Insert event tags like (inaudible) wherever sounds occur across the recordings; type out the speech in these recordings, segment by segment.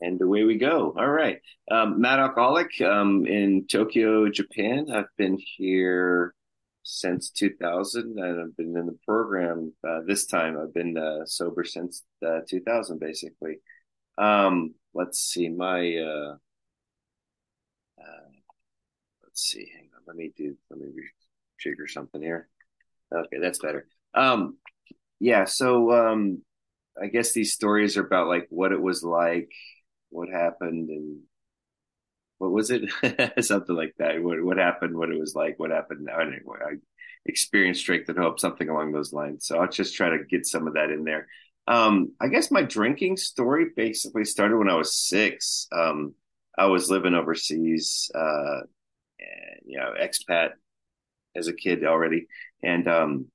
And away we go. All right. Um, Matt Alcoholic um, in Tokyo, Japan. I've been here since 2000 and I've been in the program uh, this time. I've been uh, sober since uh, 2000, basically. Um, let's see. My, uh, uh, let's see. Hang on. Let me do, let me trigger something here. Okay, that's better. Um, yeah. So, um, I guess these stories are about like what it was like what happened and what was it? (laughs) something like that. What what happened? What it was like? What happened? Anyway, I experienced strength and hope, something along those lines. So I'll just try to get some of that in there. Um, I guess my drinking story basically started when I was six. Um, I was living overseas, uh, and, you know, expat as a kid already, and um,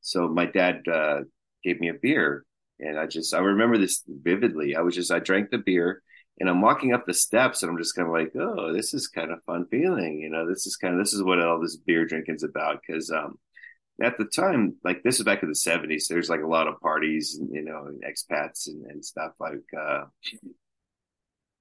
so my dad uh, gave me a beer and I just, I remember this vividly. I was just, I drank the beer and I'm walking up the steps and I'm just kind of like, oh, this is kind of fun feeling. You know, this is kind of, this is what all this beer drinking's about. Cause, um, at the time, like this is back in the seventies, there's like a lot of parties and, you know, expats and, and stuff like, uh,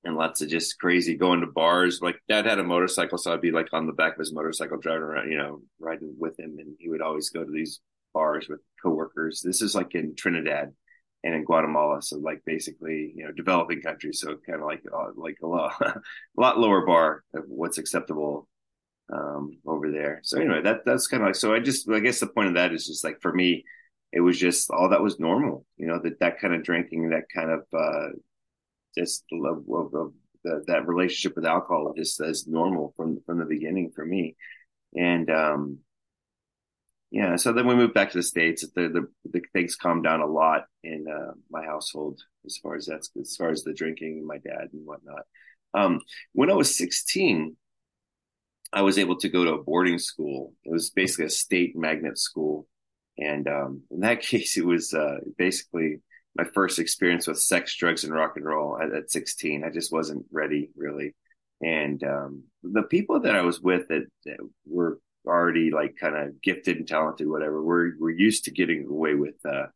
and lots of just crazy going to bars. Like dad had a motorcycle, so I'd be like on the back of his motorcycle driving around, you know, riding with him. And he would always go to these bars with coworkers. This is like in Trinidad and in Guatemala. So like basically, you know, developing countries. So kind of like uh, like a lot, (laughs) a lot lower bar of what's acceptable um, over there. So anyway, that that's kind of like so. I just I guess the point of that is just like for me, it was just all that was normal. You know that that kind of drinking, that kind of uh, just love of, of the, that relationship with alcohol just as normal from from the beginning for me. And um, yeah, so then we moved back to the states. The the, the things calmed down a lot in uh, my household as far as that's as far as the drinking, my dad and whatnot. Um, when I was sixteen, I was able to go to a boarding school. It was basically a state magnet school, and um, in that (laughs) case, it was uh, basically my first experience with sex, drugs, and rock and roll at, at sixteen. I just wasn't ready really, and um, the people that I was with that, that were already like kind of gifted and talented, whatever. We're we're used to getting away with, uh,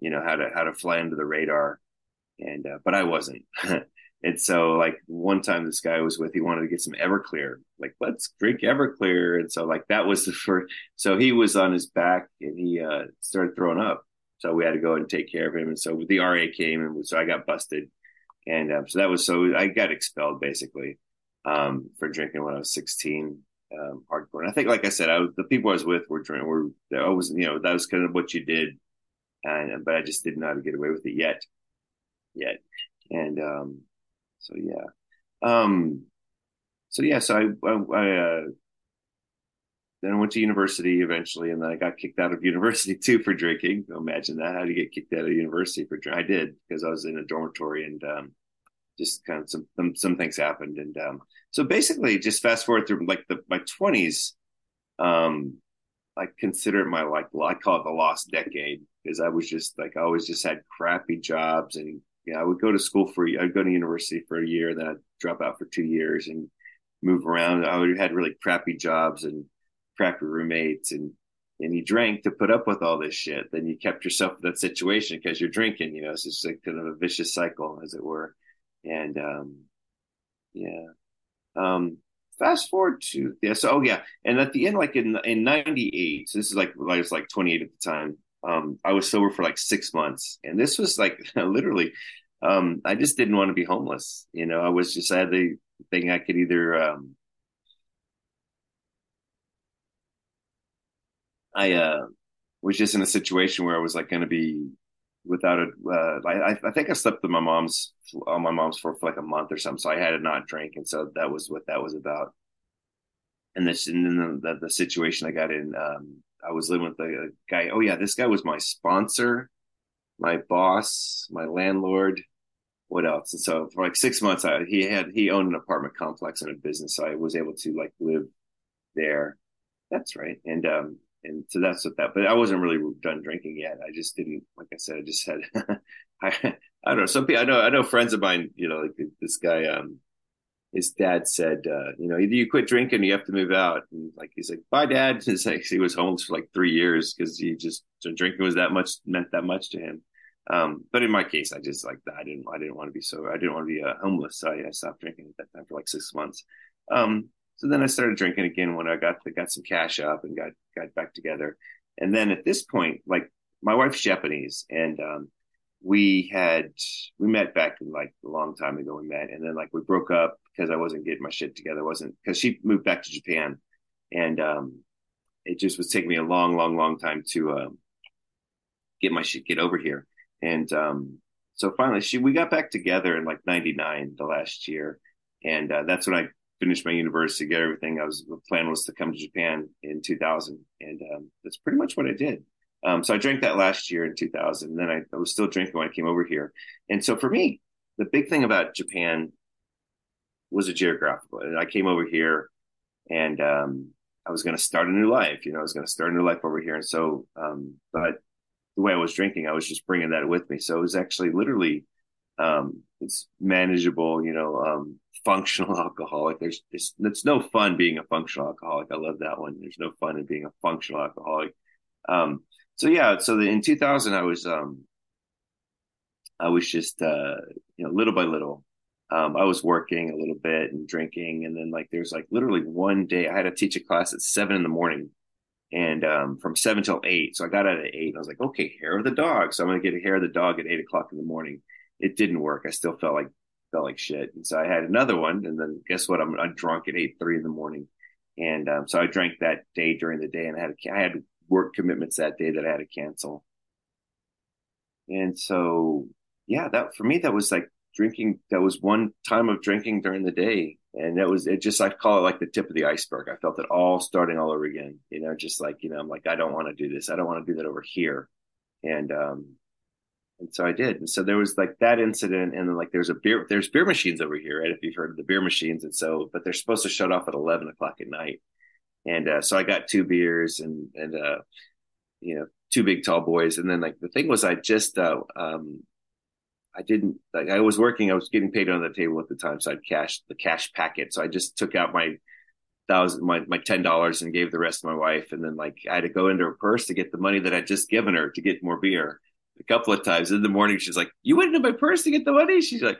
you know, how to how to fly under the radar, and uh, but I wasn't. (laughs) and so like one time this guy I was with, he wanted to get some Everclear. Like let's drink Everclear, and so like that was the (laughs) first. So he was on his back and he uh, started throwing up. So we had to go and take care of him, and so the RA came, and so I got busted, and um, so that was so I got expelled basically um, for drinking when I was 16 um, hardcore. And I think, like I said, I the people I was with were drinking. Were I was, you know, that was kind of what you did, and but I just didn't know how to get away with it yet, yet. And um, so yeah, um, so yeah, so I, I, I uh, then I went to university eventually, and then I got kicked out of (laughs) university too for drinking. Imagine that. How do you get kicked out of university for drinking? I did because I was in a dormitory and um, just kind of some some, some things happened, and um, so basically, just fast forward through like the my twenties. Um, I consider it my like I call it the lost decade because I was just like I always just had crappy jobs and you know, I would go to school for I'd go to university for a year, then I'd drop out for two years and move around. I would had really crappy jobs and crappy roommates and and you drank to put up with all this shit. Then you kept yourself in that situation because you're drinking. You know, it's just like kind of a vicious cycle, as it were. And um, yeah. Um, fast forward to yeah, so oh yeah, and at the end, like in in '98, so this is like I was like 28 at the time. Um, I was sober for like six months, and this was like (laughs) literally, um, I just didn't want to be homeless. You know, I was just I had the thing I could either um, I uh, was just in a situation where I was like going to be without a. Uh, I, I think I slept with my mom's on my mom's for, for like a month or something. So I had to not drink, and so that was what that was about. And this, and then the, the situation I got in, um, I was living with a, a guy. Oh yeah, this guy was my sponsor, my boss, my landlord. What else? And so for like six months, I, he had he owned an apartment complex and a business, so I was able to like live there. That's right. And um, and so that's what that. But I wasn't really done drinking yet. I just didn't, like I said, I just had. (laughs) I, I don't know. Some people I know. I know friends of mine. You know, like this guy. Um, his dad said, uh, you know, either you quit drinking, or you have to move out. And like he's like, bye, dad. (laughs) It's like he was homeless for like three years because he just drinking was that much meant that much to him. Um, but in my case, I just like I didn't I didn't want to be so I didn't want to be uh, homeless. So I, I, stopped drinking at that time for like six months. Um, so then I started drinking again when I got got some cash up and got got back together. And then at this point, like my wife's Japanese, and um, we had we met back in like a long time ago. We met, and then like we broke up because I wasn't getting my shit together. wasn't because she moved back to Japan, and um, it just was taking me a long, long, long time to um, get my shit get over here. And um, so finally, she we got back together in like '99, the last year, and uh, that's when I finished my university, get everything. I was the plan was to come to Japan in 2000, and um, that's pretty much what I did. Um, so I drank that last year in 2000. And then I, I, was still drinking when I came over here. And so for me, the big thing about Japan was a geographical. I came over here and um, I was going to start a new life. You know, I was going to start a new life over here. And so, um, but the way I was drinking, I was just bringing that with me. So it was actually literally, um, it's manageable, you know, um, functional (laughs) alcoholic. There's, it's, it's no fun being a functional alcoholic. I love that one. There's no fun in being a functional alcoholic. Um, so yeah, so the, in 2000, I was, um, I was just, uh, you know, little by little, um, I was working a little bit and drinking. And then like, there's like literally one day I had to teach a class at seven in the morning and, um, from seven till eight. So I got out at eight and I was like, okay, hair of the dog. So I'm to get a hair of the dog at eight o'clock in the morning. It didn't work. I still felt like, felt like shit. And so I had another one. And then guess what? I'm, I'm drunk at eight, three in the morning. And, um, so I drank that day during the day and I had, I had work commitments that day that I had to cancel. And so, yeah, that for me, that was like drinking. That was one time of drinking during the day. And that was, it just, I call it like the tip of the iceberg. I felt it all starting all over again, you know, just like, you know, I'm like, I don't want to do this. I don't want to do that over here. And, um, and so I did. And so there was like that incident. And then like there's a beer, there's beer machines over here, right? If you've heard of the beer machines. And so, but they're supposed to shut off at 11 o'clock at night. And uh, so I got two beers and and uh, you know two big tall boys. And then like the thing was, I just uh, um, I didn't like I was working. I was getting paid on the table at the time, so I'd cash the cash packet. So I just took out my thousand my my ten dollars and gave the rest to my wife. And then like I had to go into her purse to get the money that I'd just given her to get more beer a couple of times in the morning. She's like, "You went into my purse to get the money." She's like,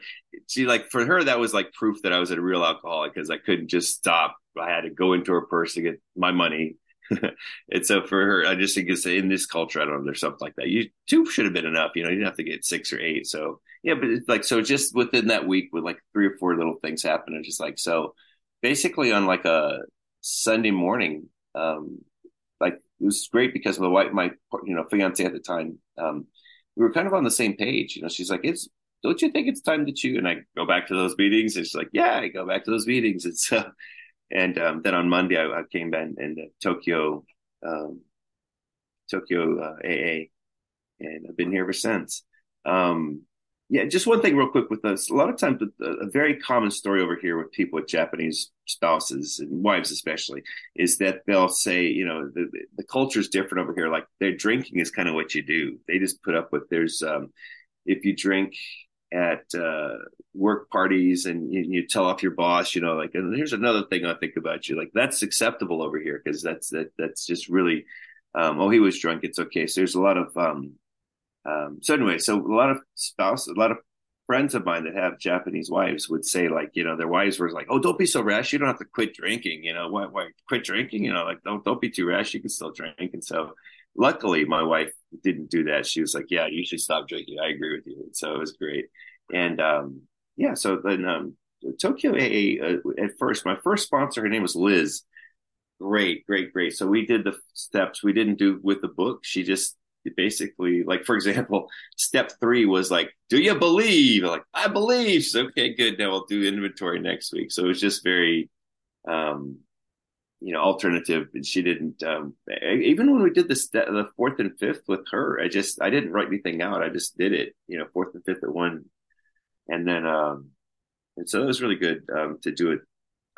"She like for her that was like proof that I was a real alcoholic because I couldn't just stop. I had to go into her purse to get my money." (laughs) and so for her, I just think it's in this culture. I don't know. There's something like that. You two should have been enough. You know, you didn't have to get six or eight. So yeah, but it's like so just within that week, with like three or four little things happen, and just like so, basically on like a Sunday morning, um, like it was great because my wife, my you know fiance at the time, um, we were kind of on the same page. You know, she's like, "It's don't you think it's time to chew?" And I go back to those meetings, and she's like, "Yeah, I go back to those meetings." (laughs) And so, and um, then on Monday, I, I came back in Tokyo, um, Tokyo uh, AA, and I've been here ever since. Um, yeah, just one thing real quick with us. A lot of times, a very common story over here with people with Japanese spouses and wives, especially, is that they'll say, you know, the the culture is different over here. Like their drinking is kind of what you do. They just put up with. There's, um, if you drink at uh, work parties and you, you, tell off your boss, you know, like, and here's another thing I think about you, like that's acceptable over here because that's that that's just really, um, oh, he was drunk, it's okay. So there's a lot of um, um, so anyway, so a lot of spouses, a lot of friends of mine that have Japanese wives would say like, you know, their wives were like, "Oh, don't be so rash. You don't have to quit drinking. You know, why, why quit drinking? You know, like don't don't be too rash. You can still drink." And so, luckily, my wife didn't do that. She was like, "Yeah, you should stop drinking. I agree with you." And so it was great. And um, yeah, so then um, Tokyo AA uh, at first, my first sponsor, her name was Liz. Great, great, great. So we did the steps. We didn't do with the book. She just basically like for example step three was like do you believe? Like i believe. Okay good. Now we'll do inventory next week. So it was just very um you know alternative and she didn't um even when we did the the fourth and fifth with her i just i didn't write anything out. I just did it you know fourth and fifth at one. And then um and so it was really good um to do it.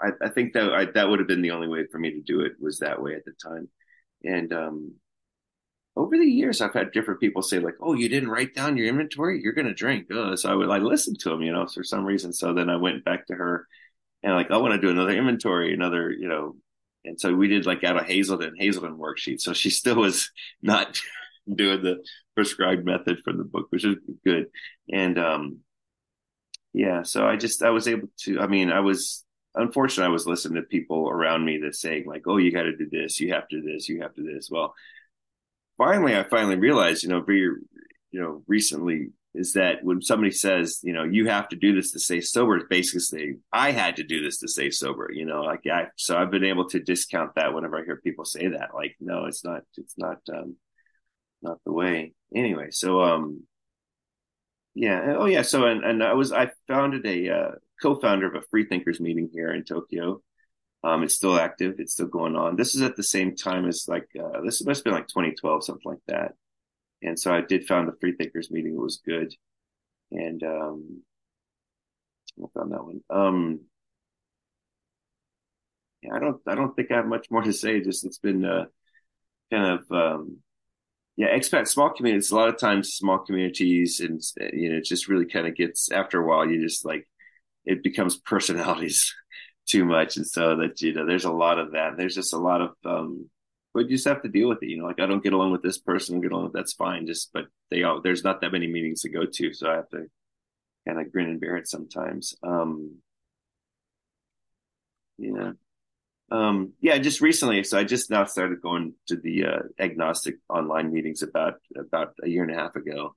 I, I think that I, that would have been the only way for me to do it was that way at the time. And um over the years, I've had different people say like, "Oh, you didn't write down your inventory. You're going to drink." Oh, so I would like listen to them, you know, for some reason. So then I went back to her and like, I want to do another inventory, another, you know, and so we did like out of Hazelden, Hazelden worksheet. So she still was (laughs) not (laughs) doing the prescribed method from the book, which is good. And um, yeah, so I just I was able to. I mean, I was unfortunately I was listening to people around me that saying like, "Oh, you got to do this, you have to do this, you have to do this." Well, finally, I finally realized, you know, very, you know, recently is that when somebody says, you know, you have to do this to stay sober, it's basically I had to do this to stay sober, you know, like I, so I've been able to discount that whenever I hear people say that, like, no, it's not, it's not, um, not the way anyway. So, um, yeah. Oh yeah. So, and, and I was, I founded a, uh, co-founder of a free thinkers meeting here in Tokyo. Um, it's still active. It's still going on. This is at the same time as like, uh, this must have been like 2012, something like that. And so I did found the free thinkers meeting. It was good. And, um, I found that one. Um, yeah, I don't, I don't think I have much more to say. Just it's been, uh, kind of, um, yeah, expat small communities. A lot of times, small communities, and you know, it just really kind of gets after a while. You just like it becomes (laughs) personalities too much, and so that you know, there's a lot of that. There's just a lot of um, but you just have to deal with it. You know, like I don't get along with this person, get along with that's fine. Just but they all there's not that many meetings to go to, so I have to kind of grin and bear it sometimes. Um, yeah. Um, yeah, just recently. So I just now started going to the uh, agnostic online meetings about about a year and a half ago,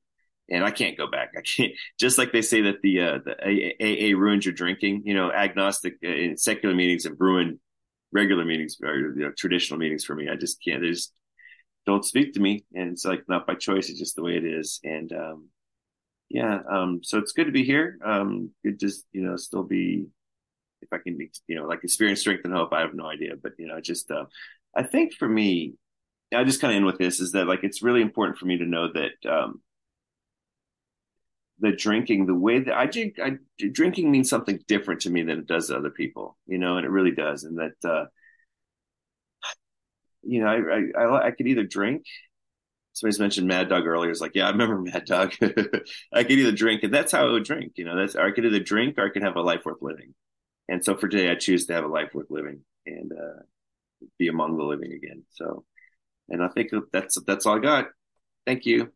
and I can't go back. (laughs) I can't. Just like they say that the uh, the AA ruins your drinking. You know, agnostic uh, secular meetings have ruined regular meetings or you know, traditional meetings for me. I just can't. They just don't speak to me, and it's like not by choice. It's just the way it is. And um, yeah, um, so it's good to be here. Um, good to you know still be if I can, you know, like experience, strength, and hope. I have no idea, but you know, just uh, I think for me, I just kind of end with this is that like it's really important for me to know that um, the drinking, the way that I drink, I, drinking means something different to me than it does to other people, you know, and it really does. And that, uh, you know, I, I, I, could either drink. Somebody's mentioned Mad Dog earlier. It's like, yeah, I remember (laughs) Mad Dog. I could either drink, and that's how I would drink. You know, that's I could either drink or I could have a life worth living. And so for today, I choose to have a life worth living and uh, be among the living again. So, and I think that's that's all I got. Thank you.